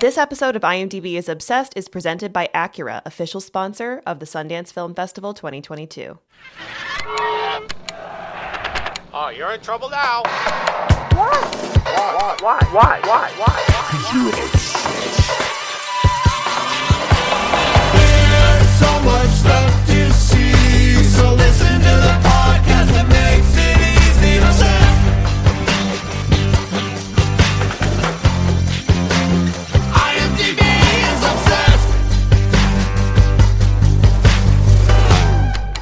This episode of IMDb is Obsessed is presented by Acura, official sponsor of the Sundance Film Festival 2022. Oh, you're in trouble now. Why? Why? Why? Why? Why? There's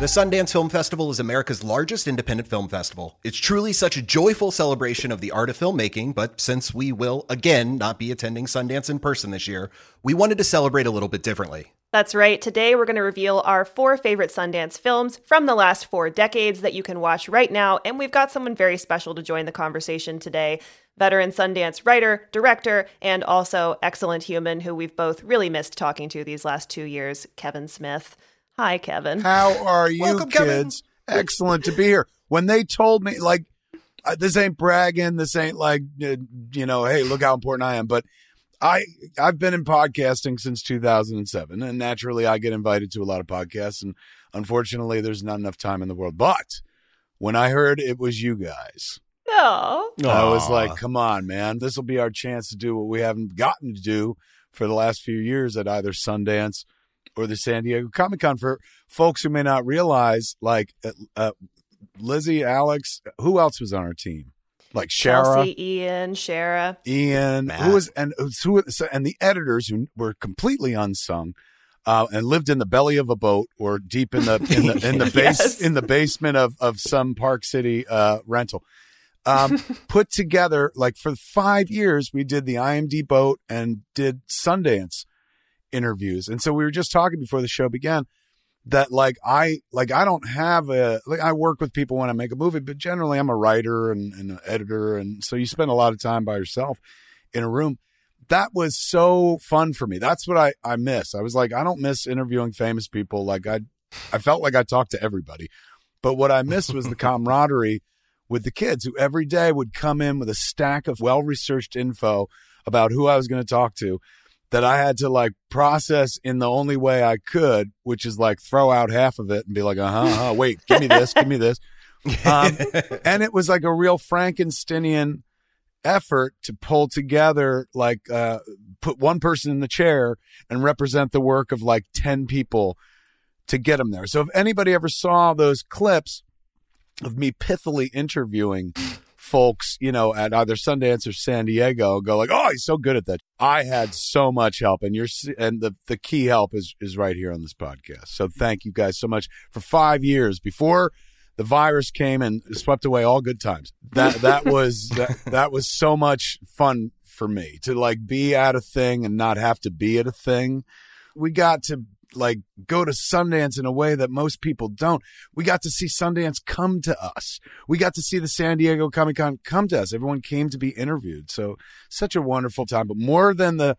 The Sundance Film Festival is America's largest independent film festival. It's truly such a joyful celebration of the art of filmmaking, but since we will, again, not be attending Sundance in person this year, we wanted to celebrate a little bit differently. That's right. Today we're going to reveal our four favorite Sundance films from the last four decades that you can watch right now. And we've got someone very special to join the conversation today veteran Sundance writer, director, and also excellent human who we've both really missed talking to these last two years, Kevin Smith. Hi, Kevin. How are you, Welcome, Kevin. Excellent to be here. When they told me, like, uh, this ain't bragging, this ain't like, uh, you know, hey, look how important I am. But I, I've been in podcasting since 2007, and naturally, I get invited to a lot of podcasts, and unfortunately, there's not enough time in the world. But when I heard it was you guys, Oh, I was like, come on, man. This will be our chance to do what we haven't gotten to do for the last few years at either Sundance or the San Diego Comic Con. For folks who may not realize, like uh, uh, Lizzie, Alex, who else was on our team? Like Shara, Chelsea, Ian, Shara. Ian, Matt. who was and who and the editors who were completely unsung. Uh, and lived in the belly of a boat or deep in the in the, in the base Yes. in the basement of of some Park City uh, rental. Um, put together like for five years, we did the IMD boat and did Sundance interviews, and so we were just talking before the show began that like I like I don't have a like I work with people when I make a movie, but generally I'm a writer and, and an editor, and so you spend a lot of time by yourself in a room. That was so fun for me. That's what I I miss. I was like I don't miss interviewing famous people. Like I I felt like I talked to everybody, but what I missed was the camaraderie with the kids who every day would come in with a stack of well researched info about who I was going to talk to that I had to like process in the only way I could, which is like throw out half of it and be like, uh huh, uh-huh, wait, give me this, give me this. Um, and it was like a real Frankensteinian effort to pull together, like, uh, put one person in the chair and represent the work of like 10 people to get them there. So if anybody ever saw those clips of me pithily interviewing folks, you know, at either Sundance or San Diego, go like, "Oh, he's so good at that." I had so much help, and you're and the the key help is is right here on this podcast. So thank you guys so much for five years before the virus came and swept away all good times. That that was that, that was so much fun for me to like be at a thing and not have to be at a thing. We got to like go to Sundance in a way that most people don't. We got to see Sundance come to us. We got to see the San Diego Comic Con come to us. Everyone came to be interviewed. So such a wonderful time. But more than the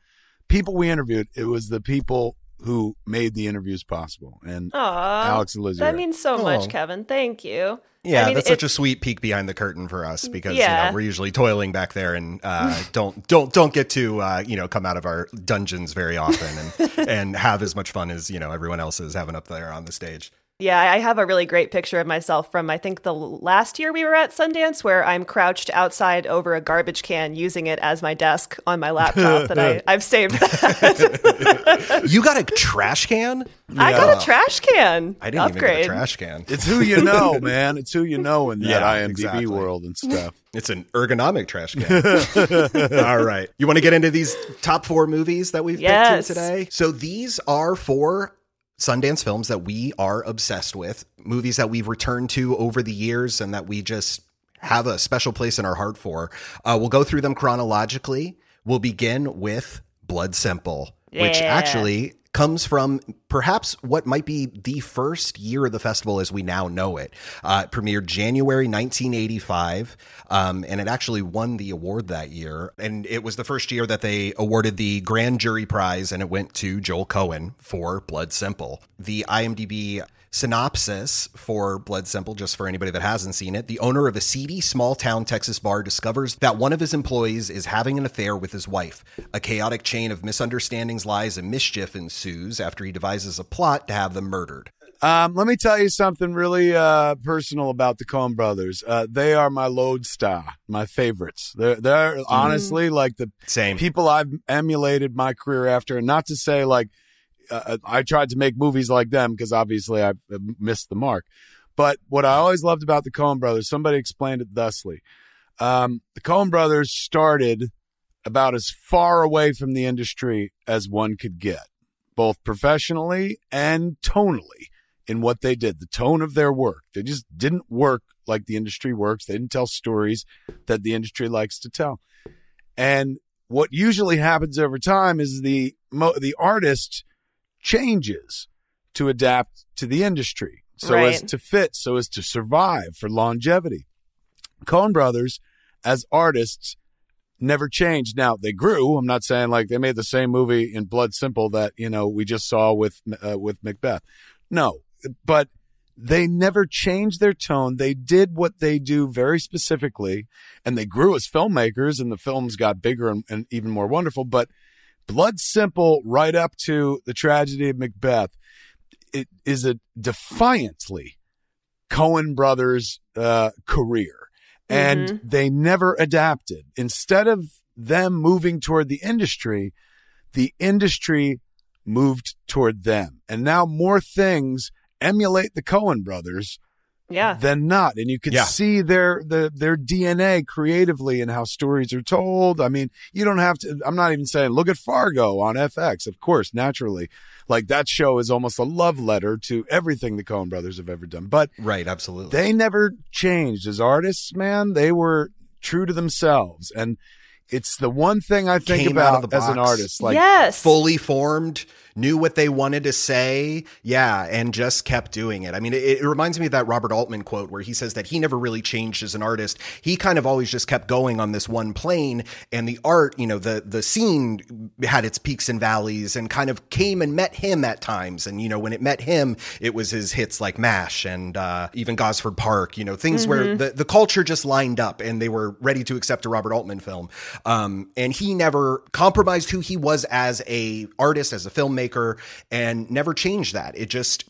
people we interviewed, it was the people who made the interviews possible. And Aw, Alex and Lizzie. that are- means so Oh. much, Kevin. Thank you. Yeah, I mean, that's it- such a sweet peek behind the curtain for us because you know we're usually toiling back there and uh, don't don't don't get to uh, you know come out of our dungeons very often and and have as much fun as you know everyone else is having up there on the stage. Yeah, I have a really great picture of myself from I think the last year we were at Sundance where I'm crouched outside over a garbage can using it as my desk on my laptop that I, I've saved. that. You got a trash can? I got a trash can. I didn't Upgrade. even get a trash can. It's who you know, man. It's who you know in that Yeah, IMDb exactly. world and stuff. It's an ergonomic trash can. All right. You want to get into these top four movies that we've Yes. picked here today? So these are four Sundance films that we are obsessed with, movies that we've returned to over the years and that we just have a special place in our heart for. Uh, we'll go through them chronologically. We'll begin with Blood Simple, which actually comes from perhaps what might be the first year of the festival as we now know it. Uh, it premiered January 1985, um, and it actually won the award that year. And it was the first year that they awarded the Grand Jury Prize, and it went to Joel Coen for Blood Simple. The IMDb Synopsis for Blood Simple, just for anybody that hasn't seen it. The owner of a seedy small town Texas bar discovers that one of his employees is having an affair with his wife. A chaotic chain of misunderstandings, lies, and mischief ensues after he devises a plot to have them murdered. Um, let me tell you something really uh, personal about the Coen brothers. Uh, they are my lodestar, my favorites. They're, they're honestly like the Same. people I've emulated my career after. And not to say like uh, I tried to make movies like them because obviously I missed the mark. But what I always loved about the Coen brothers, somebody explained it thusly. Um, the Coen brothers started about as far away from the industry as one could get, both professionally and tonally in what they did, the tone of their work. They just didn't work like the industry works. They didn't tell stories that the industry likes to tell. And what usually happens over time is the the artist changes to adapt to the industry so as to fit, so as to survive for longevity. Coen Brothers, as artists, never changed. Now they grew. I'm not saying like they made the same movie in Blood Simple that you know we just saw with uh, with Macbeth. No, but they never changed their tone. They did what they do very specifically, and they grew as filmmakers, and the films got bigger and, and even more wonderful. But Blood Simple, right up to the tragedy of Macbeth, it is a defiantly Coen brothers uh, career, and they never adapted. Instead of them moving toward the industry, the industry moved toward them, and now more things emulate the Coen brothers Yeah. than not. And you can Yeah. see their the their DNA creatively and how stories are told. I mean, you don't have to I'm not even saying look at Fargo on FX, of course, naturally. Like that show is almost a love letter to everything the Coen brothers have ever done. But Right, absolutely. they never changed as artists, man. They were true to themselves. And it's the one thing I think Came about as an artist. Like yes. fully formed, knew what they wanted to say, yeah, and just kept doing it. I mean, it, it reminds me of that Robert Altman quote where he says that he never really changed as an artist. He kind of always just kept going on this one plane, and the art, you know, the the scene had its peaks and valleys, and kind of came and met him at times. And you know, when it met him, it was his hits like Mash and uh, even Gosford Park. You know, things where the the culture just lined up, and they were ready to accept a Robert Altman film. Um, and he never compromised who he was as a artist, as a filmmaker, and never changed that. It just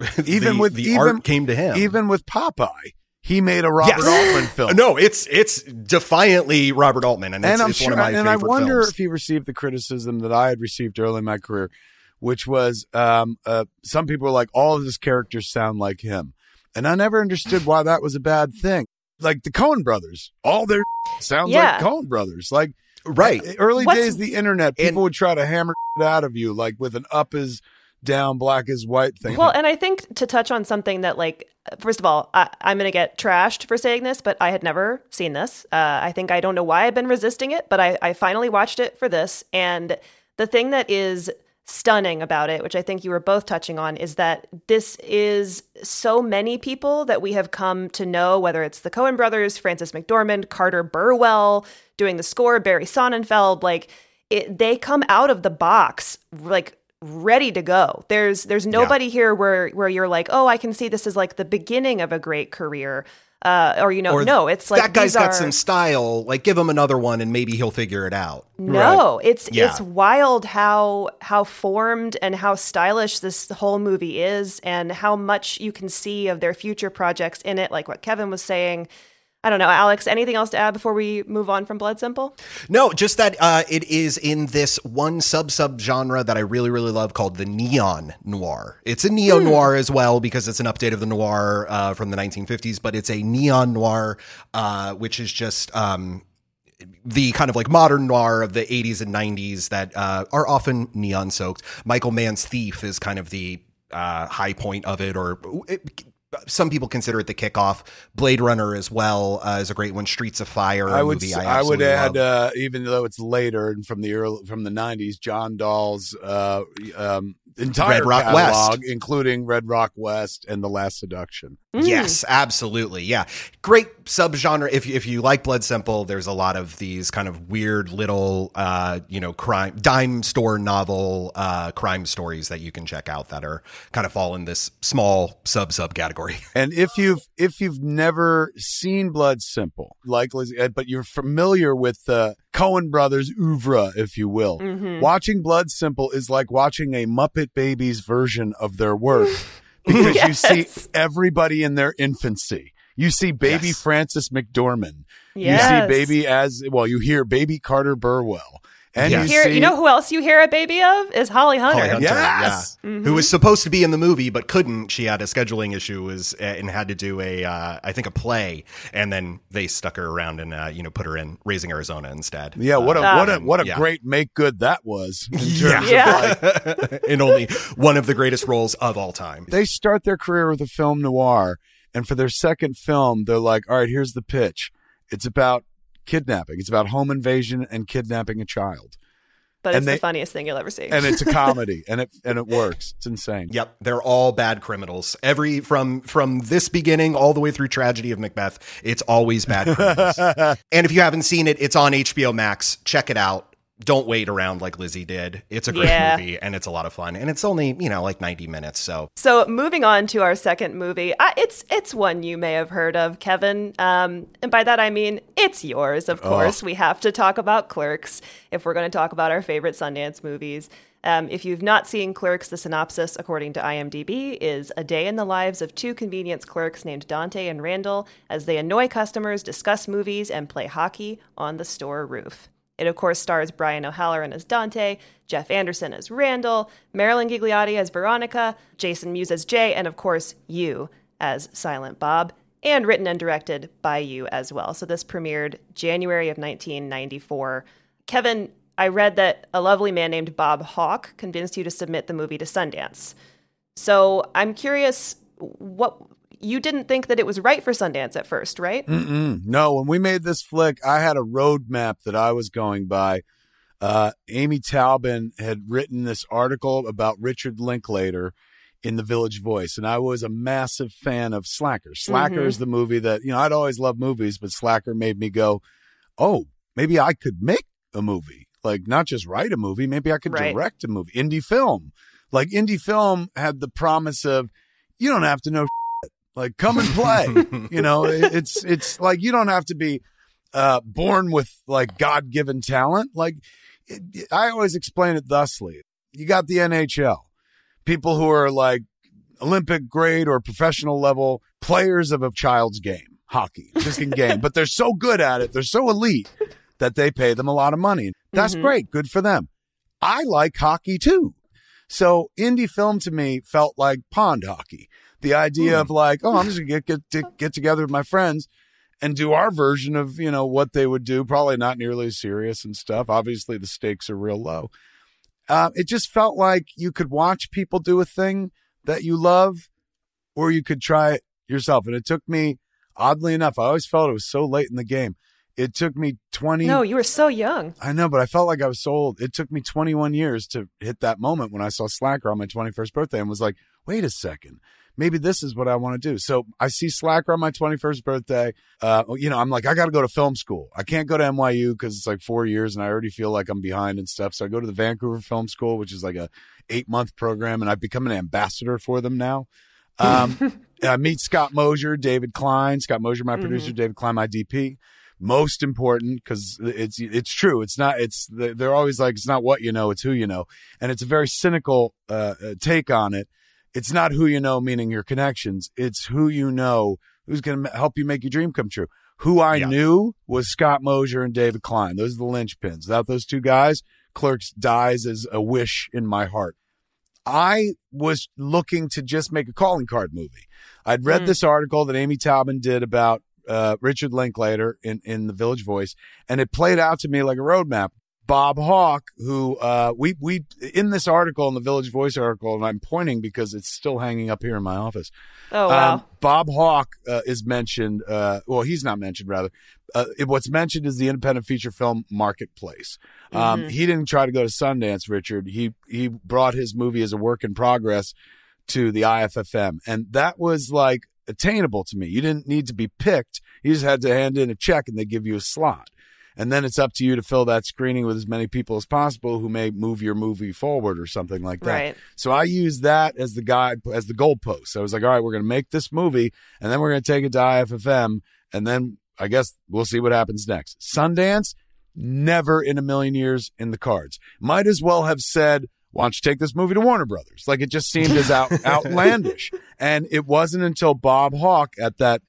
even the- with the even, art came to him. Even with Popeye, he made a Robert Yes. Altman film. No, it's it's defiantly Robert Altman, and it's, and I'm sure, one of my and I wonder films. if he received the criticism that I had received early in my career, which was um, uh, some people were like, all of his characters sound like him, and I never understood why that was a bad thing. Like the Coen brothers, all their sounds Yeah. like Coen brothers. Like right. early What's- days of the internet, people and- would try to hammer it out of you, like with an up is down, black is white thing. Well, and I think to touch on something that, like, first of all, I, I'm going to get trashed for saying this, but I had never seen this. Uh, I think I don't know why I've been resisting it, but I, I finally watched it for this. And the thing that is stunning about it, which I think you were both touching on, is that this is so many people that we have come to know, whether it's the Coen brothers, Frances McDormand, Carter Burwell doing the score, Barry Sonnenfeld, like, it, they come out of the box like ready to go. There's there's nobody here where where you're like, oh, I can see this is like the beginning of a great career, uh, or you know, Or no, it's like that guy's got are- some style. Like, give him another one, and maybe he'll figure it out. No, it's Yeah. it's wild how how formed and how stylish this whole movie is, and how much you can see of their future projects in it. Like what Kevin was saying. I don't know, Alex. Anything else to add before we move on from Blood Simple? No, just that uh, it is in this one sub sub genre that I really really love called the neon noir. It's a neo noir as well because it's an update of the noir uh, from the 1950s, but it's a neon noir, uh, which is just. Um, the kind of like modern noir of the 80s and 90s that uh, are often neon soaked. Michael Mann's Thief is kind of the uh, high point of it, or it, some people consider it the kickoff. Blade Runner as well uh, is a great one. Streets of Fire, a I would movie s- I, I, would add love. uh, even though it's later and from the early from the 90s John Dahl's uh, um, entire Red Rock catalog, West. including Red Rock West and The Last Seduction. Mm. Yes, absolutely. Yeah. Great subgenre. If you, if you like Blood Simple, there's a lot of these kind of weird little, uh, you know, crime, dime store novel, uh, crime stories that you can check out that are kind of fall in this small sub sub category. And if you've if you've never seen Blood Simple, like uh, but you're familiar with the Coen brothers oeuvre, if you will, Mm-hmm. watching Blood Simple is like watching a Muppet Babies version of their work because you see everybody in their infancy. You see baby Yes. Frances McDormand. Yes. You see baby as well. You hear baby Carter Burwell, and Yes. you Here, see you know who else you hear a baby of is Holly Hunter. Holly Hunter, Yes. yeah. who was supposed to be in the movie but couldn't. She had a scheduling issue, was uh, and had to do a, uh, I think, a play, and then they stuck her around and uh, you know put her in Raising Arizona instead. Yeah, what a Ah. what a what a Yeah. great make good that was. in terms Yeah. of, Yeah. like, in only one of the greatest roles of all time. they start their career with a film noir, and for their second film, they're like, "All right, here's the pitch. It's about kidnapping. It's about home invasion and kidnapping a child, but and it's they- the funniest thing you'll ever see. and it's a comedy, and it and it works. It's insane. Yep, they're all bad criminals. Every from from this beginning all the way through Tragedy of Macbeth, it's always bad criminals. and if you haven't seen it, it's on HBO Max. Check it out. Don't wait around like Lizzie did. It's a great Yeah. movie and it's a lot of fun. And it's only, you know, like 90 minutes. So So moving on to our second movie, uh, it's it's one you may have heard of, Kevin. Um, and by that I mean it's yours, of course. We have to talk about Clerks if we're going to talk about our favorite Sundance movies. Um, if you've not seen Clerks, the synopsis, according to IMDb, is a day in the lives of two convenience clerks named Dante and Randall as they annoy customers, discuss movies, and play hockey on the store roof. It, of course, stars Brian O'Halloran as Dante, Jeff Anderson as Randall, Marilyn Ghigliotti as Veronica, Jason Mewes as Jay, and, of course, you as Silent Bob, and written and directed by you as well. So this premiered January of 1994. Kevin, I read that a lovely man named Bob Hawk convinced you to submit the movie to Sundance. So I'm curious, what you didn't think that it was right for Sundance at first, right? Mm-mm. No, when we made this flick, I had a roadmap that I was going by. Uh, Amy Taubin had written this article about Richard Linklater in the Village Voice, and I was a massive fan of Slacker. Slacker is the movie that you know I'd always loved movies, but Slacker made me go, "Oh, maybe I could make a movie, like not just write a movie. Maybe I could Right. direct a movie, indie film. Like indie film had the promise of you don't have to know like come and play. You know it- it's it's like you don't have to be uh born with like god-given talent. Like it, i always explain it thusly. You got the nhl people who are like olympic grade or professional level players of a child's game hockey just in game but they're so good at it they're so elite that they pay them a lot of money. That's Mhm. great. Good for them. I like hockey too. So indie film to me felt like pond hockey. The idea of like, oh, I'm just gonna get get to, get together with my friends and do our version of you know what they would do. Probably not nearly as serious and stuff. Obviously, the stakes are real low. Uh, it just felt like you could watch people do a thing that you love, or you could try it yourself. And it took me, oddly enough, I always felt it was so late in the game. It took me 20 No, you were so young. I know, but I felt like I was so old. It took me 21 years to hit that moment when I saw Slacker on my 21st birthday and was like, wait a second. Maybe this is what I want to do. So I see Slacker on my 21st birthday. Uh, you know, I'm like, I got to go to film school. I can't go to NYU because it's like four years and I already feel like I'm behind and stuff. So I go to the Vancouver Film School, which is like a eight month program, and I've become an ambassador for them now. Um, I meet Scott Mosier, David Klein. Scott Mosier, my producer, David Klein, my DP most important because it's it's true. It's not. It's they're always like it's not what you know, it's who you know, and it's a very cynical uh, uh, take on it. It's not who you know, meaning your connections. It's who you know who's going to help you make your dream come true. Who I Yeah. knew was Scott Mosier and David Klein. Those are the linchpins. Without those two guys, Clerks dies as a wish in my heart. I was looking to just make a calling card movie. I'd read Mm. this article that Amy Taubin did about uh, Richard Linklater in, in the Village Voice, and it played out to me like a roadmap. Bob Hawk, who uh, we we in this article in the Village Voice article, and I'm pointing because it's still hanging up here in my office. Oh wow. Um, Bob Hawk uh, is mentioned. Uh, well, he's not mentioned. Rather, uh, it- what's mentioned is the independent feature film marketplace. Um, He didn't try to go to Sundance, Richard. He he brought his movie as a work in progress to the IFFM, and that was like attainable to me. You didn't need to be picked. You just had to hand in a check, and they give you a slot. And then it's up to you to fill that screening with as many people as possible who may move your movie forward or something like that. Right. So I used that as the guide, as the goalpost. I was like, all right, we're going to make this movie and then we're going to take it to IFFM and then I guess we'll see what happens next. Sundance, never in a million years in the cards. Might as well have said, why don't you take this movie to Warner Brothers? Like it just seemed as out, outlandish. And it wasn't until Bob Hawk at that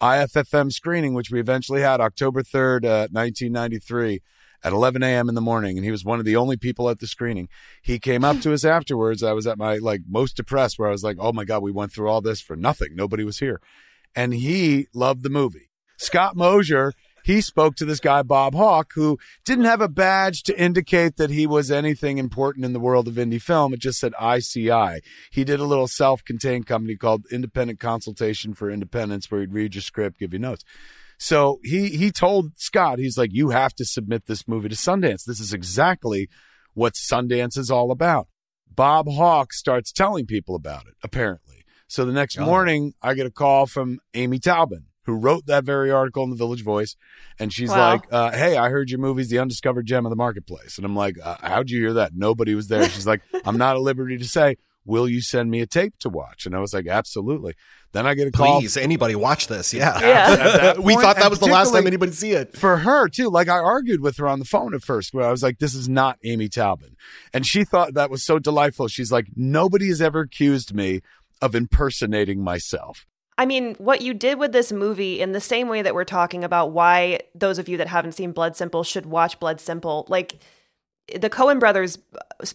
IFFM screening, which we eventually had October 3rd, uh, 1993 at 11 a.m. in the morning. And he was one of the only people at the screening. He came up to us afterwards. I was at my like most depressed where I was like, Oh my God, we went through all this for nothing. Nobody was here. And he loved the movie. Scott Mosier, he spoke to this guy, Bob Hawk, who didn't have a badge to indicate that he was anything important in the world of indie film. It just said ICI. He did a little self contained company called Independent Consultation for Independence where he'd read your script, give you notes. So he, he told Scott, he's like, you have to submit this movie to Sundance. This is exactly what Sundance is all about. Bob Hawk starts telling people about it, apparently. So the next oh. morning, I get a call from Amy Taubin, who wrote that very article in the Village Voice. And she's Wow. like, uh, Hey, I heard your movie's the undiscovered gem of the marketplace. And I'm like, uh, How'd you hear that? Nobody was there. She's like, I'm not at liberty to say, Will you send me a tape to watch? And I was like, Absolutely. Then I get a call Please, anybody watch this. Yeah. Yeah. we thought that was the last time anybody see it. for her too. Like I argued with her on the phone at first, where I was like, "This is not Amy Taubin," and she thought that was so delightful. She's like, "Nobody has ever accused me of impersonating myself." I mean, what you did with this movie, in the same way that we're talking about why those of you that haven't seen Blood Simple should watch Blood Simple, like the Coen brothers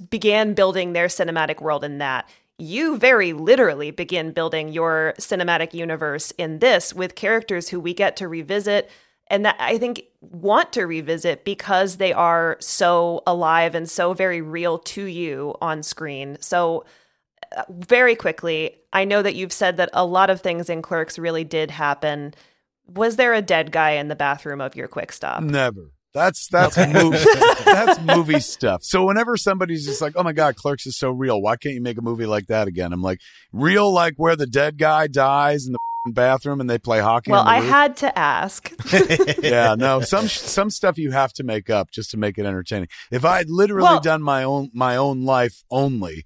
began building their cinematic world in that. You very literally begin building your cinematic universe in this with characters who we get to revisit and that I think want to revisit because they are so alive and so very real to you on screen. So very quickly, I know that you've said that a lot of things in Clerks really did happen. Was there a dead guy in the bathroom of your quick stop? Never. That's that's movie that's movie stuff. So whenever somebody's just like, "Oh my god, Clerks is so real. Why can't you make a movie like that again?" I'm like, "Real like where the dead guy dies in the bathroom and they play hockey." Well, I roof? had to ask. yeah, no, some some stuff you have to make up just to make it entertaining. If I had literally Well- done my own my own life only,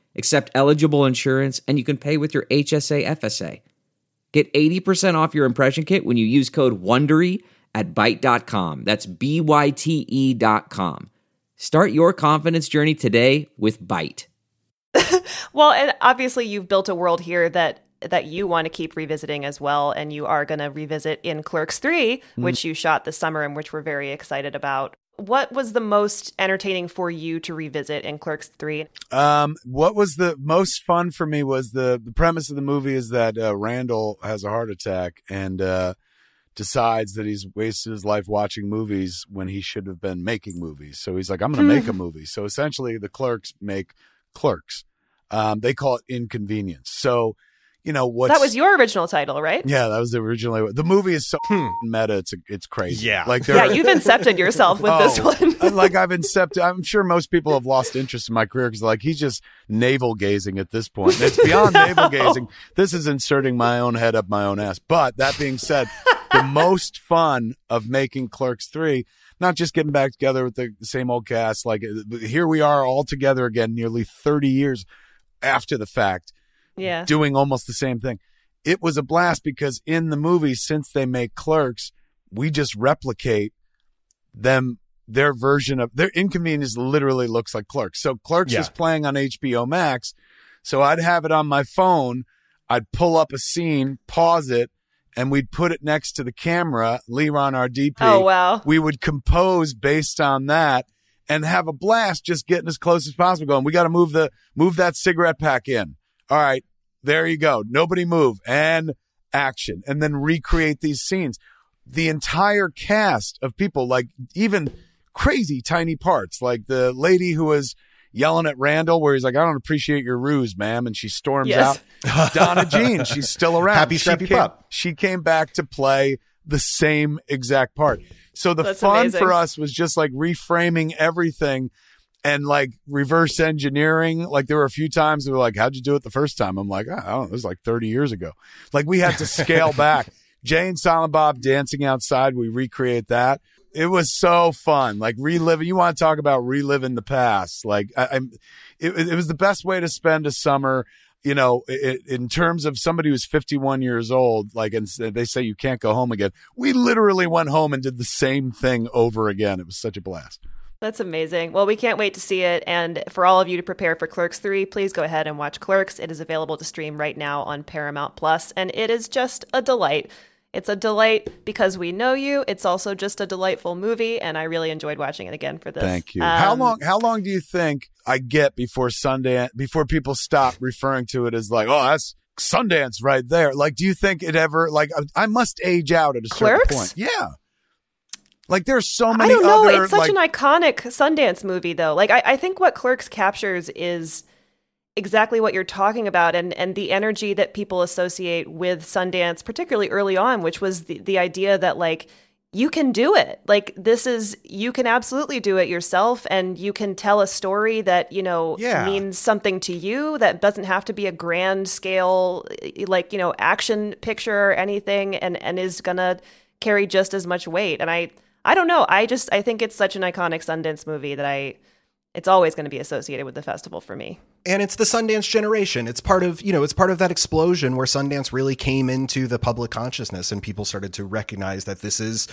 accept eligible insurance, and you can pay with your HSA FSA. Get 80% off your impression kit when you use code WONDERY at Byte.com. That's B-Y-T-E dot com. Start your confidence journey today with Byte. well, and obviously you've built a world here that that you want to keep revisiting as well, and you are going to revisit in Clerks Three, mm-hmm. which you shot this summer and which we're very excited about. What was the most entertaining for you to revisit in Clerks Three? Um, what was the most fun for me was the the premise of the movie is that uh, Randall has a heart attack and uh, decides that he's wasted his life watching movies when he should have been making movies. So he's like, I'm going to make a movie. So essentially, the clerks make clerks. Um, they call it inconvenience. So you know what? That was your original title, right? yeah, that was originally the movie is so meta. It's it's crazy. Yeah. like Yeah, you've incepted yourself with this one. like I've incepted. I'm sure most people have lost interest in my career because like he's just navel gazing at this point. And it's beyond navel gazing. This is inserting my own head up my own ass. But that being said, the most fun of making Clerks three. Not just getting back together with the same old cast, like uh, here we are all together again, nearly 30 years after the fact, yeah. doing almost the same thing. It was a blast because in the movie, since they make clerks, we just replicate them their version of their inconvenience literally looks like Clerks. So Clerks Yeah. is playing on HBO Max. So I'd have it on my phone. I'd pull up a scene, pause it, and we'd put it next to the camera. Leron, our DP. Oh, wow. We would compose based on that and have a blast just getting as close as possible going. We got to move the, move that cigarette pack in. All right. There you go. Nobody move and action and then recreate these scenes. The entire cast of people, like even crazy tiny parts, like the lady who was yelling at Randall where he's like, I don't appreciate your ruse, ma'am. And she storms Yes. out. Donna Jean, she's still around. Happy she Scrappy came, Pup. She came back to play the same exact part. So the That's fun amazing. for us was just like reframing everything and like reverse engineering. Like there were a few times we were like, how'd you do it the first time? I'm like, "Ah, I don't know. It was like 30 years ago. Like we had to scale back. Jay and Silent Bob dancing outside. We recreate that. It was so fun. Like reliving. You want to talk about reliving the past? Like I, I'm, it, it was the best way to spend a summer. You know, i in terms of somebody who's 51 years old, like, and they say you can't go home again. We literally went home and did the same thing over again. It was such a blast. That's amazing. Well, we can't wait to see it. And for all of you to prepare for Clerks 3, please go ahead and watch Clerks. It is available to stream right now on Paramount Plus, and it is just a delight. It's a delight because we know you. It's also just a delightful movie, and I really enjoyed watching it again for this. Thank you. how Um, long? How long do you think I get before Sundance? Before people stop referring to it as like, oh, that's Sundance right there. Like, do you think it ever? Like, I- I must age out at a certain Clerks? point. Yeah. Like, there's so many. I don't know. Other, It's such like, an iconic Sundance movie, though. Like, I, I think what Clerks captures is exactly what you're talking about and, and the energy that people associate with Sundance, particularly early on, which was the, the idea that, like, you can do it. Like, this is, you can absolutely do it yourself, and you can tell a story that, you know, Yeah. means something to you that doesn't have to be a grand scale, eh, like, you know, action picture or anything, and, and is gonna carry just as much weight. And I, I don't know. I just I think it's such an iconic Sundance movie that I it's always going to be associated with the festival for me. and it's the Sundance generation. It's part of, you know, it's part of that explosion where Sundance really came into the public consciousness and people started to recognize that this is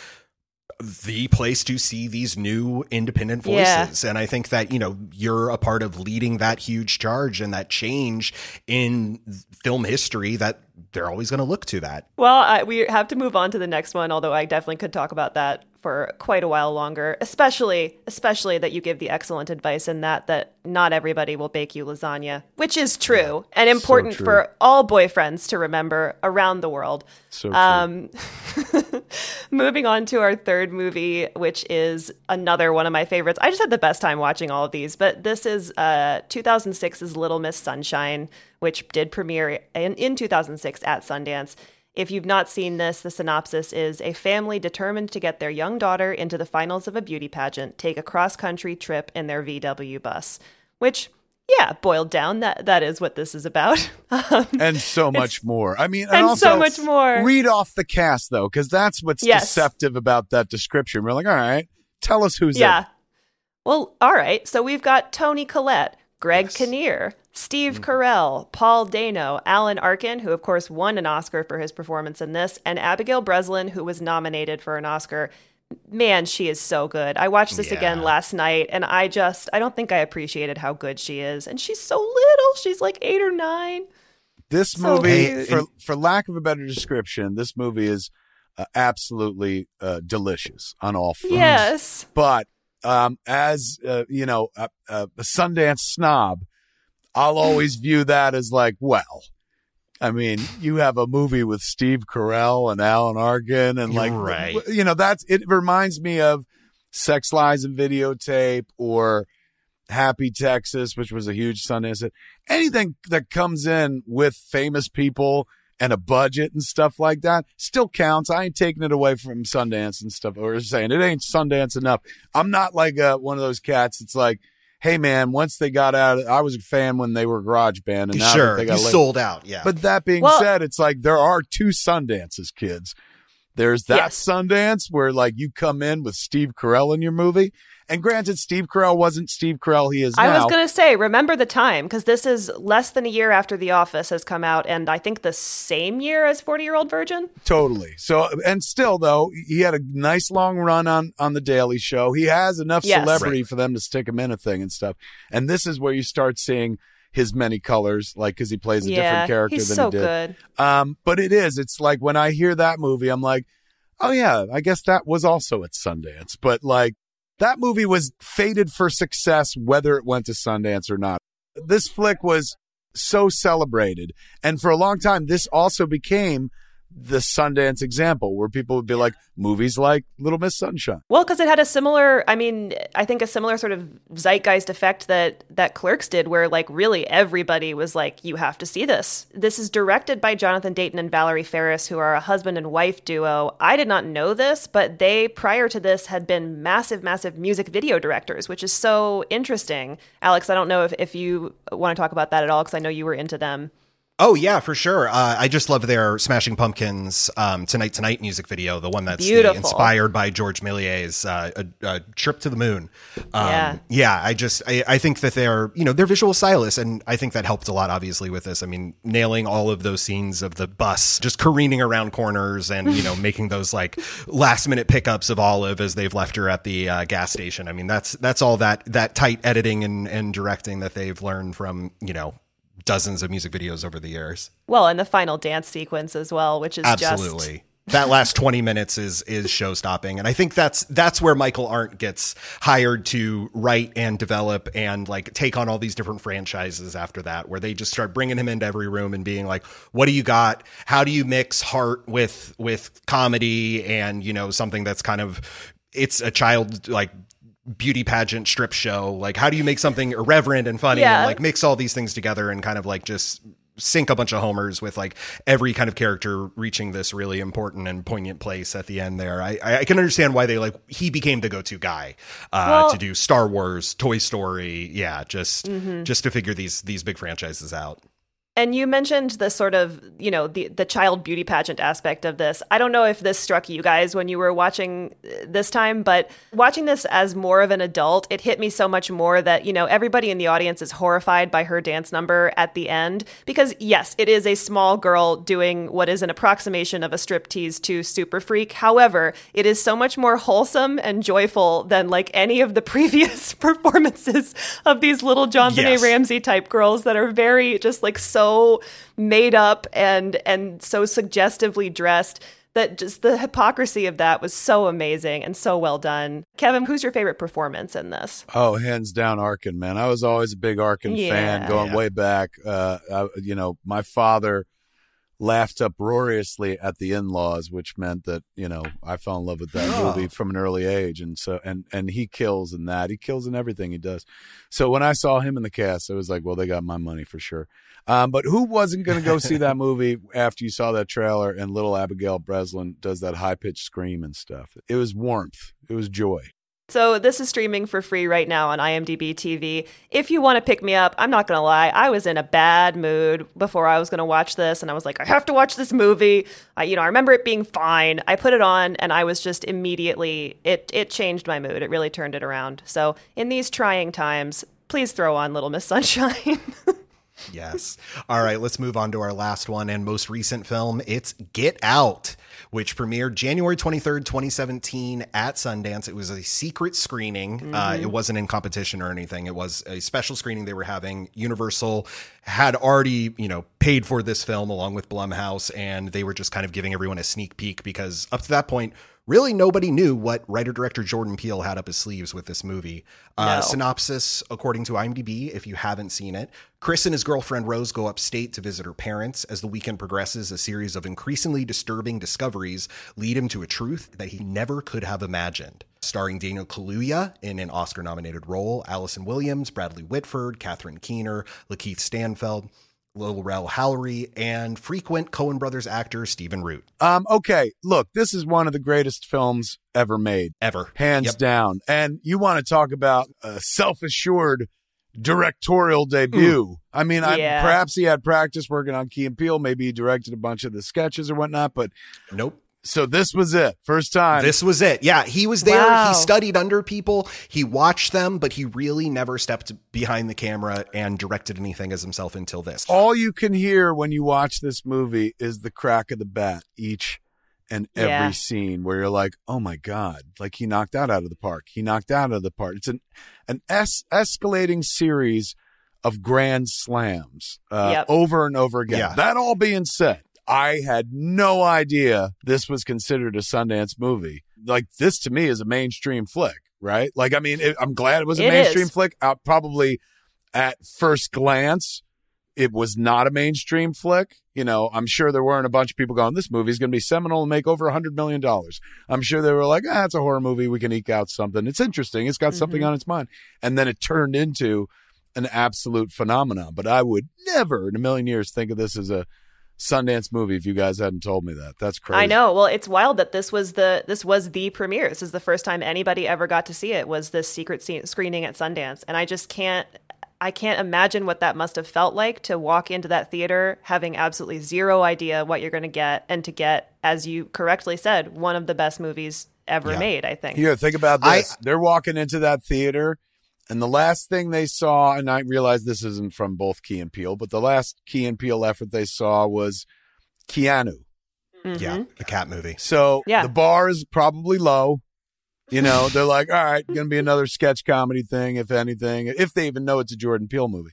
the place to see these new independent Yeah. voices. And I think that, you know, you're a part of leading that huge charge and that change in film history that they're always going to look to that. Well, I, we have to move on to the next one, although I definitely could talk about that for quite a while longer. Especially, especially that you give the excellent advice in that that not everybody will bake you lasagna, which is true and important true. for all boyfriends to remember around the world. So true. Um, moving on to our third movie, which is another one of my favorites. I just had the best time watching all of these, but this is uh, 2006's Little Miss Sunshine, which did premiere in, in 2006 at Sundance. If you've not seen this, the synopsis is a family determined to get their young daughter into the finals of a beauty pageant take a cross country trip in their VW bus, which, yeah, boiled down, that, that is what this is about. Um, and so much more. I mean, and, and also, so much more. Read off the cast though, because that's what's Yes. deceptive about that description. We're like, all right, tell us who's Yeah. in. Well, all right. So we've got Toni Collette, Greg Kinnear, Steve Carell, Paul Dano, Alan Arkin, who of course won an Oscar for his performance in this, and Abigail Breslin, who was nominated for an Oscar. Man, she is so good. I watched this again last night, and I just I don't think I appreciated how good she is. And she's so little. She's like eight or nine. This So movie, cute. for for lack of a better description, this movie is uh, absolutely uh, delicious on all fronts. Yes. But um, as uh, you know, a, a, a Sundance snob, I'll always view that as like, well, I mean, you have a movie with Steve Carell and Alan Arkin, and like, Right. you know, that's it. Reminds me of Sex Lies and Videotape or Happy Texas, which was a huge Sundance. hit. Anything that comes in with famous people and a budget and stuff like that still counts. I ain't taking it away from Sundance and stuff, or saying it ain't Sundance enough. I'm not like uh, one of those cats. It's like, hey man, once they got out, I was a fan when they were Garage Band, and now sure, they you got laid- sold out. Yeah. But that being Well- said, it's like there are two Sundances, kids. There's that Yes. Sundance where like you come in with Steve Carell in your movie. And granted, Steve Carell wasn't Steve Carell he is I was going to say, remember the time, because this is less than a year after The Office has come out, and I think the same year as 40 Year Old Virgin. Totally. So, and still though, he had a nice long run on on the Daily Show. He has enough Yes. celebrity for them to stick him in a thing and stuff. And this is where you start seeing his many colors, like because he plays a yeah, different character he's than so he did. good. Um, but it is. It's like when I hear that movie, I'm like, oh yeah, I guess that was also at Sundance. But like that movie was fated for success, whether it went to Sundance or not. This flick was so celebrated, and for a long time, this also became the Sundance example, where people would be like, movies like Little Miss Sunshine. Well, because it had a similar, I mean, I think a similar sort of zeitgeist effect that that Clerks did, where like really everybody was like, "You have to see this." This is directed by Jonathan Dayton and Valerie Faris, who are a husband and wife duo. I did not know this, but they prior to this had been massive, massive music video directors, which is so interesting. Alex, I don't know if if you want to talk about that at all, because I know you were into them. Oh yeah, for sure. Uh, I just love their Smashing Pumpkins um, "Tonight Tonight" music video, the one that's the- inspired by George Méliès's uh, a, a "Trip to the Moon." Um, Yeah. yeah. I just I, I think that they're you know they're visual stylists, and I think that helped a lot. Obviously, with this, I mean, nailing all of those scenes of the bus just careening around corners, and you know making those like last minute pickups of Olive as they've left her at the uh, gas station. I mean, that's that's all that that tight editing and and directing that they've learned from you know dozens of music videos over the years. Well, and the final dance sequence as well, which is just Absolutely. that last 20 minutes is is show stopping and I think that's that's where Michael Arndt gets hired to write and develop and like take on all these different franchises after that where they just start bringing him into every room and being like what do you got how do you mix heart with with comedy and you know something that's kind of it's a child like beauty pageant strip show like how do you make something irreverent and funny Yeah. and like mix all these things together and kind of like just sink a bunch of homers with like every kind of character reaching this really important and poignant place at the end there i i can understand why they like he became the go-to guy uh Well- to do star wars toy story yeah just Mm-hmm. just to figure these these big franchises out And you mentioned the sort of, you know, the the child beauty pageant aspect of this. I don't know if this struck you guys when you were watching uh, this time, but watching this as more of an adult, it hit me so much more that, you know, everybody in the audience is horrified by her dance number at the end because yes, it is a small girl doing what is an approximation of a striptease to Super Freak. However, it is so much more wholesome and joyful than like any of the previous performances of these little JonBenét Yes. Ramsey type girls that are very just like so made up and and so suggestively dressed that just the hypocrisy of that was so amazing and so well done. Kevin, who's your favorite performance in this? Oh, hands down, Arkin, man. I was always a big Arkin Yeah. fan going Yeah. way back. Uh, I, you know, my father laughed uproariously at the in-laws, which meant that you know I fell in love with that Oh. movie from an early age, and so and and he kills in that. He kills in everything he does. So when I saw him in the cast, I was like, well, they got my money for sure. Um, but who wasn't going to go see that movie after you saw that trailer and little Abigail Breslin does that high-pitched scream and stuff? It was warmth. It was joy. So this is streaming for free right now on IMDb TV. If you want to pick me up, I'm not going to lie, I was in a bad mood before I was going to watch this and I was like, I have to watch this movie. I you know, I remember it being fine. I put it on and I was just immediately it it changed my mood. It really turned it around. So, in these trying times, please throw on Little Miss Sunshine. Yes. All right, let's move on to our last one and most recent film. It's Get Out, which premiered January 23rd, 2017 at Sundance. It was a secret screening. Uh, it wasn't in competition or anything. It was a special screening they were having. Universal had already, you know, paid for this film along with Blumhouse, and they were just kind of giving everyone a sneak peek because up to that point, really nobody knew what writer director Jordan Peele had up his sleeves with this movie. Uh, No. synopsis, according to IMDb, if you haven't seen it, Chris and his girlfriend Rose go upstate to visit her parents. As the weekend progresses, a series of increasingly disturbing discoveries lead him to a truth that he never could have imagined. Starring Daniel Kaluuya in an Oscar-nominated role, Allison Williams, Bradley Whitford, Catherine Keener, Lakeith Stanfield, Lil Rel Howery, and frequent Coen Brothers actor Stephen Root. Um, okay, look, this is one of the greatest films ever made, Ever. hands Yep. down. And you want to talk about a self-assured directorial debut. I mean, I, Yeah. perhaps he had practice working on Key and Peele. Maybe he directed a bunch of the sketches or whatnot, but Nope. So this was it. First time. This was it. Yeah, he was there. Wow. He studied under people. He watched them, but he really never stepped behind the camera and directed anything as himself until this. all you can hear when you watch this movie is the crack of the bat each and every Yeah. scene where you're like, oh my god, like he knocked out out of the park. He knocked out of the park. It's an an es- escalating series of grand slams uh, Yep. over and over again. Yeah. That all being said, I had no idea this was considered a Sundance movie. Like this to me is a mainstream flick, right? Like I mean, it, I'm glad it was a It mainstream is. flick. Uh, probably at first glance, it was not a mainstream flick. You know, I'm sure there weren't a bunch of people going, this movie's going to be seminal and make over a hundred million dollars. I'm sure they were like, ah, it's a horror movie. We can eke out something. It's interesting. It's got something on its mind. And then it turned into an absolute phenomenon. But I would never in a million years think of this as a Sundance movie if you guys hadn't told me that. That's crazy. I know. Well, it's wild that this was the this was the premiere. This is the first time anybody ever got to see it. Was this secret se- screening at Sundance, and I just can't. I can't imagine what that must have felt like to walk into that theater having absolutely zero idea what you're going to get, and to get, as you correctly said, one of the best movies ever Yeah. made. I think. Yeah, think about I- this. They're walking into that theater, and the last thing they saw, and I realize this isn't from both Key and Peele, but the last Key and Peele effort they saw was Keanu. Yeah, mm-hmm. the cat movie. So Yeah. the bar is probably low. You know, they're like, all right, going to be another sketch comedy thing, if anything, if they even know it's a Jordan Peele movie.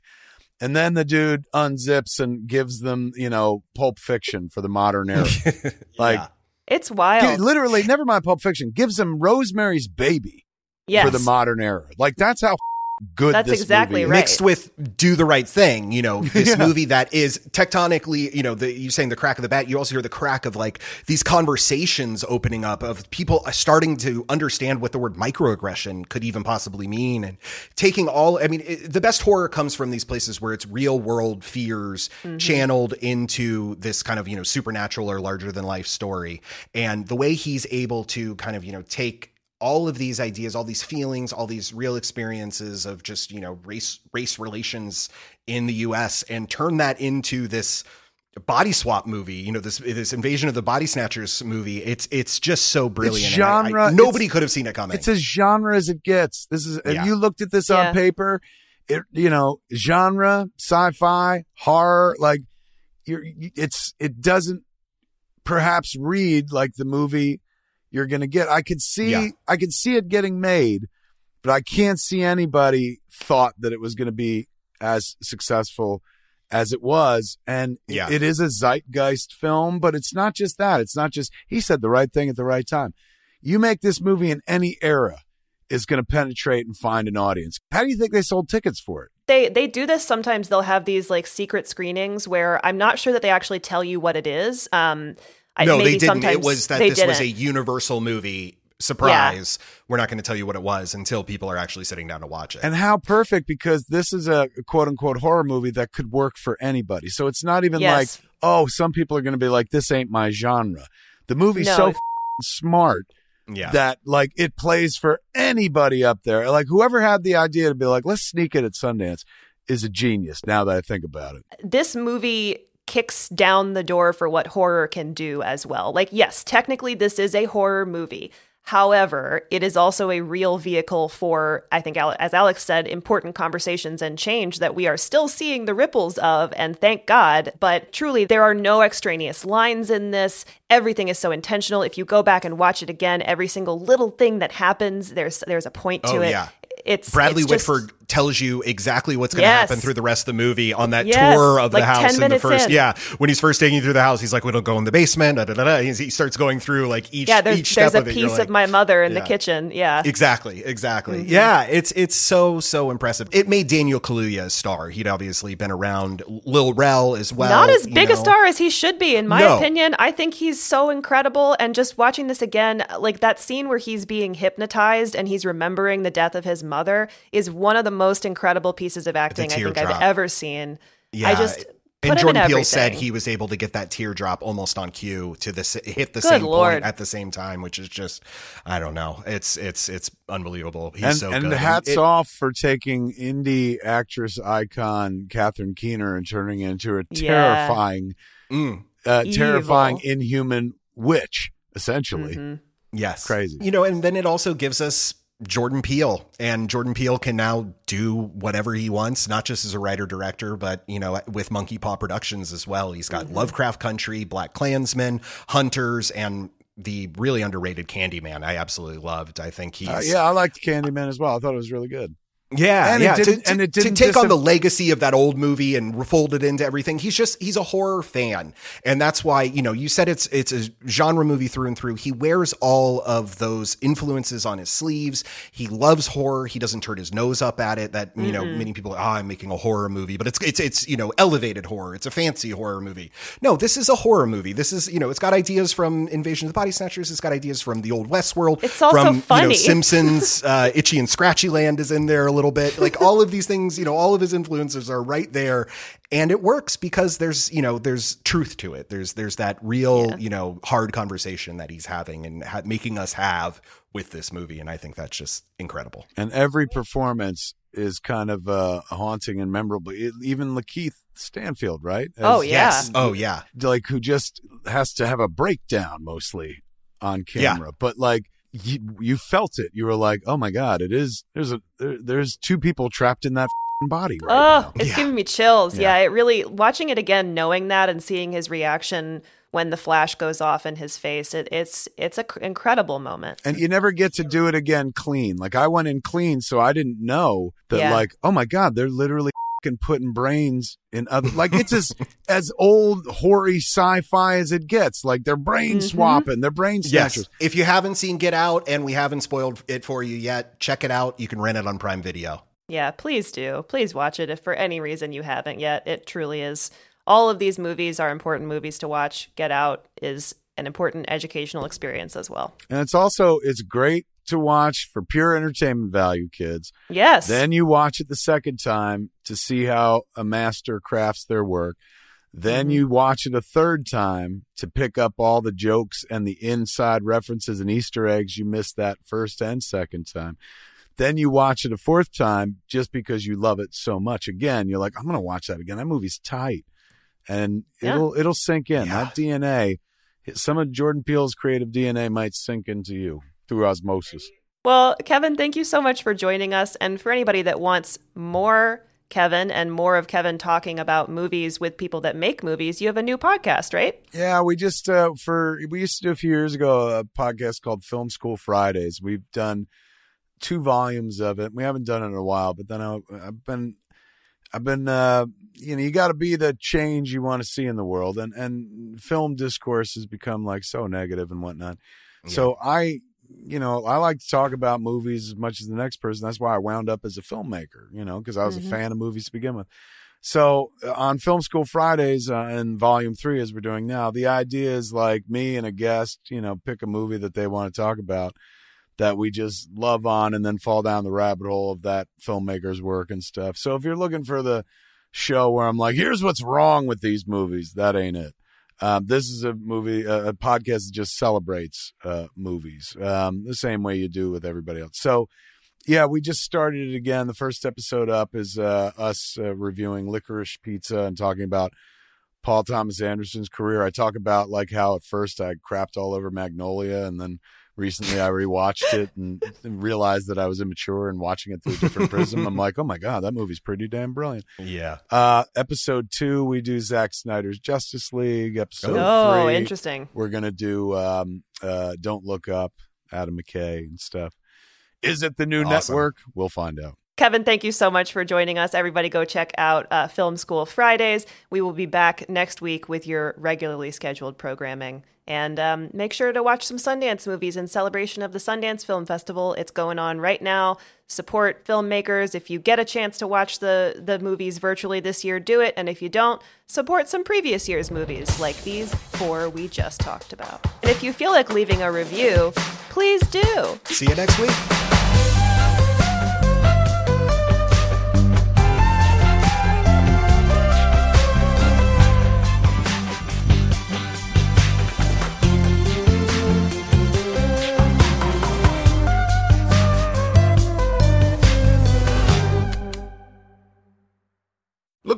And then the dude unzips and gives them, you know, Pulp Fiction for the modern era. like, Yeah. It's gi- wild. literally, never mind Pulp Fiction, gives them Rosemary's Baby yes. for the modern era. Like, that's how good That's this exactly movie. Right. mixed with do the right thing you know this movie that is tectonically you know the you saying the crack of the bat you also hear the crack of like these conversations opening up of people starting to understand what the word microaggression could even possibly mean and taking all i mean it, the best horror comes from these places where it's real world fears mm-hmm. channeled into this kind of you know supernatural or larger than life story. And the way he's able to kind of you know take all of these ideas, all these feelings, all these real experiences of just, you know, race race relations in the US and turn that into this body swap movie, you know, this this invasion of the body snatchers movie. It's it's just so brilliant. and I- I- genre, nobody could have seen it coming. It's as genre as it gets. This is, if Yeah. you looked at this Yeah. on paper, it, you know, genre, sci-fi, horror, like you're, it's, it doesn't perhaps read like the movie you're going to get. I could see, Yeah. I could see it getting made, but I can't see anybody thought that it was going to be as successful as it was. And Yeah. it is a zeitgeist film, but it's not just that. It's not just, he said the right thing at the right time. You make this movie in any era is going to penetrate and find an audience. How do you think they sold tickets for it? they they do this sometimes they'll have these like secret screenings where i'm not sure that they actually tell you what it is um I, no, maybe they didn't. It was that they this was a universal movie surprise. We're not going to tell you what it was until people are actually sitting down to watch it. And how perfect because this is a quote unquote horror movie that could work for anybody. So it's not even Yes. like, oh, some people are going to be like, this ain't my genre. The movie's No. so f- smart yeah. that like it plays for anybody up there. Like whoever had the idea to be like, let's sneak it at Sundance is a genius now that I think about it. this movie kicks down the door for what horror can do as well. Like, yes, technically, this is a horror movie. However, it is also a real vehicle for, I think, as Alex said, important conversations and change that we are still seeing the ripples of, and thank God. But truly, there are no extraneous lines in this. Everything is so intentional. If you go back and watch it again, every single little thing that happens, there's there's a point to Oh, it. yeah. It's Bradley it's just- Whitford tells you exactly what's going to Yes. happen through the rest of the movie on that Yes, tour of the like 10 house in the first. in. Yeah, when he's first taking you through the house, he's like, "We don't go in the basement." Da, da, da. He starts going through like each Yeah, there's, each step there's a of. Piece like, of my mother in Yeah. the kitchen. Yeah. Exactly, exactly. Mm-hmm. Yeah, it's it's so so impressive. It made Daniel Kaluuya a star. He'd obviously been around Lil Rel as well. Not as big a star as he should be, in my No. opinion. I think he's so incredible. And just watching this again, like that scene where he's being hypnotized and he's remembering the death of his mother is one of the most incredible pieces of acting I think I've ever seen. Yeah, I just put and him Jordan in Peele said he was able to get that teardrop almost on cue to this hit the Good same Lord. point at the same time, which is just I don't know. It's it's it's unbelievable. He's and so and good. hats It- off for taking indie actress icon Catherine Keener and turning her into a Yeah. terrifying, Mm. uh, terrifying inhuman witch. essentially. Yes. Crazy. You know, and then it also gives us Jordan Peele, and Jordan Peele can now do whatever he wants, not just as a writer director, but you know, with Monkeypaw Productions as well. He's got Lovecraft Country, BlacKkKlansman, Hunters, and the really underrated Candyman. I absolutely loved. I think he's Uh, yeah, I liked Candyman as well. I thought it was really good. Yeah, And it didn't- to, and it to- to didn't take on the legacy of that old movie and fold it into everything. He's just he's a horror fan, and that's why you know you said it's it's a genre movie through and through. He wears all of those influences on his sleeves. He loves horror. He doesn't turn his nose up at it. That you know many people, are, oh, I'm making a horror movie, but it's it's it's you know elevated horror. It's a fancy horror movie. No, this is a horror movie. This is you know it's got ideas from Invasion of the Body Snatchers. It's got ideas from the old Westworld. It's also from, You know, funny. Simpsons, uh, Itchy and Scratchy Land is in there a little bit. Like all of these things, you know, all of his influences are right there, and it works because there's you know there's truth to it. There's there's that real you know hard conversation that he's having and ha- making us have with this movie, and I think that's just incredible. And every performance is kind of uh, haunting and memorable. It, even LaKeith Stanfield, right? As- Oh, yeah. Yes. Oh yeah. like who just has to have a breakdown mostly on camera but like you, you felt it you were like oh my god it is there's a there, there's two people trapped in that body right Oh, now it's Yeah. giving me chills. Yeah. Yeah. it really watching it again, knowing that and seeing his reaction when the flash goes off in his face. It, it's it's an incredible moment. and you never get to do it again clean like i went in clean so i didn't know that Yeah. like oh my god they're literally f***ing putting brains in other like it's as as old hoary sci-fi as it gets like they're brain Mm-hmm. swapping they're brain snatchers Yes. If you haven't seen Get Out and we haven't spoiled it for you yet, check it out. You can rent it on Prime Video. Yeah, please do. Please watch it if for any reason you haven't yet. It truly is. All of these movies are important movies to watch. Get Out is an important educational experience as well. and it's also it's great to watch for pure entertainment value kids Yes. Then you watch it the second time to see how a master crafts their work. Then Mhm. you watch it a third time to pick up all the jokes and the inside references and Easter eggs you missed that first and second time. Then you watch it a fourth time just because you love it so much. Again, you're like, I'm going to watch that again. That movie's tight. And Yeah. it'll it'll sink in. Yeah. That DNA, some of Jordan Peele's creative DNA might sink into you through osmosis. Well, Kevin, thank you so much for joining us. And for anybody that wants more Kevin and more of Kevin talking about movies with people that make movies, you have a new podcast, right? Yeah, we just uh for we used to do a few years ago a podcast called Film School Fridays. We've done two volumes of it. We haven't done it in a while, but then I, I've been I've been uh you know, you got to be the change you want to see in the world and and film discourse has become like so negative and whatnot. So I you know, I like to talk about movies as much as the next person. That's why I wound up as a filmmaker, you know, because I was Mhm. a fan of movies to begin with. So uh, on Film School Fridays uh, in Volume Three, as we're doing now, the idea is like me and a guest, you know, pick a movie that they want to talk about that we just love on, and then fall down the rabbit hole of that filmmaker's work and stuff. So if you're looking for the show where I'm like, here's what's wrong with these movies, that ain't it. Um, this is a movie, uh, a podcast that just celebrates uh, movies um, the same way you do with everybody else. So, yeah, we just started it again. The first episode up is uh, us uh, reviewing Licorice Pizza and talking about Paul Thomas Anderson's career. I talk about like how at first I crapped all over Magnolia, and then recently I rewatched it and, and realized that I was immature and watching it through a different prism. I'm like, oh my god, that movie's pretty damn brilliant. Yeah. Uh, episode two, we do Zack Snyder's Justice League. Episode oh, three, interesting. we're gonna do um, uh, Don't Look Up, Adam McKay and stuff. Is it the new Awesome. network? We'll find out. Kevin, thank you so much for joining us. Everybody go check out uh, Film School Fridays. We will be back next week with your regularly scheduled programming. And um, make sure to watch some Sundance movies in celebration of the Sundance Film Festival. It's going on right now. Support filmmakers. If you get a chance to watch the, the movies virtually this year, do it. And if you don't, support some previous year's movies, like these four we just talked about. And if you feel like leaving a review, please do. See you next week.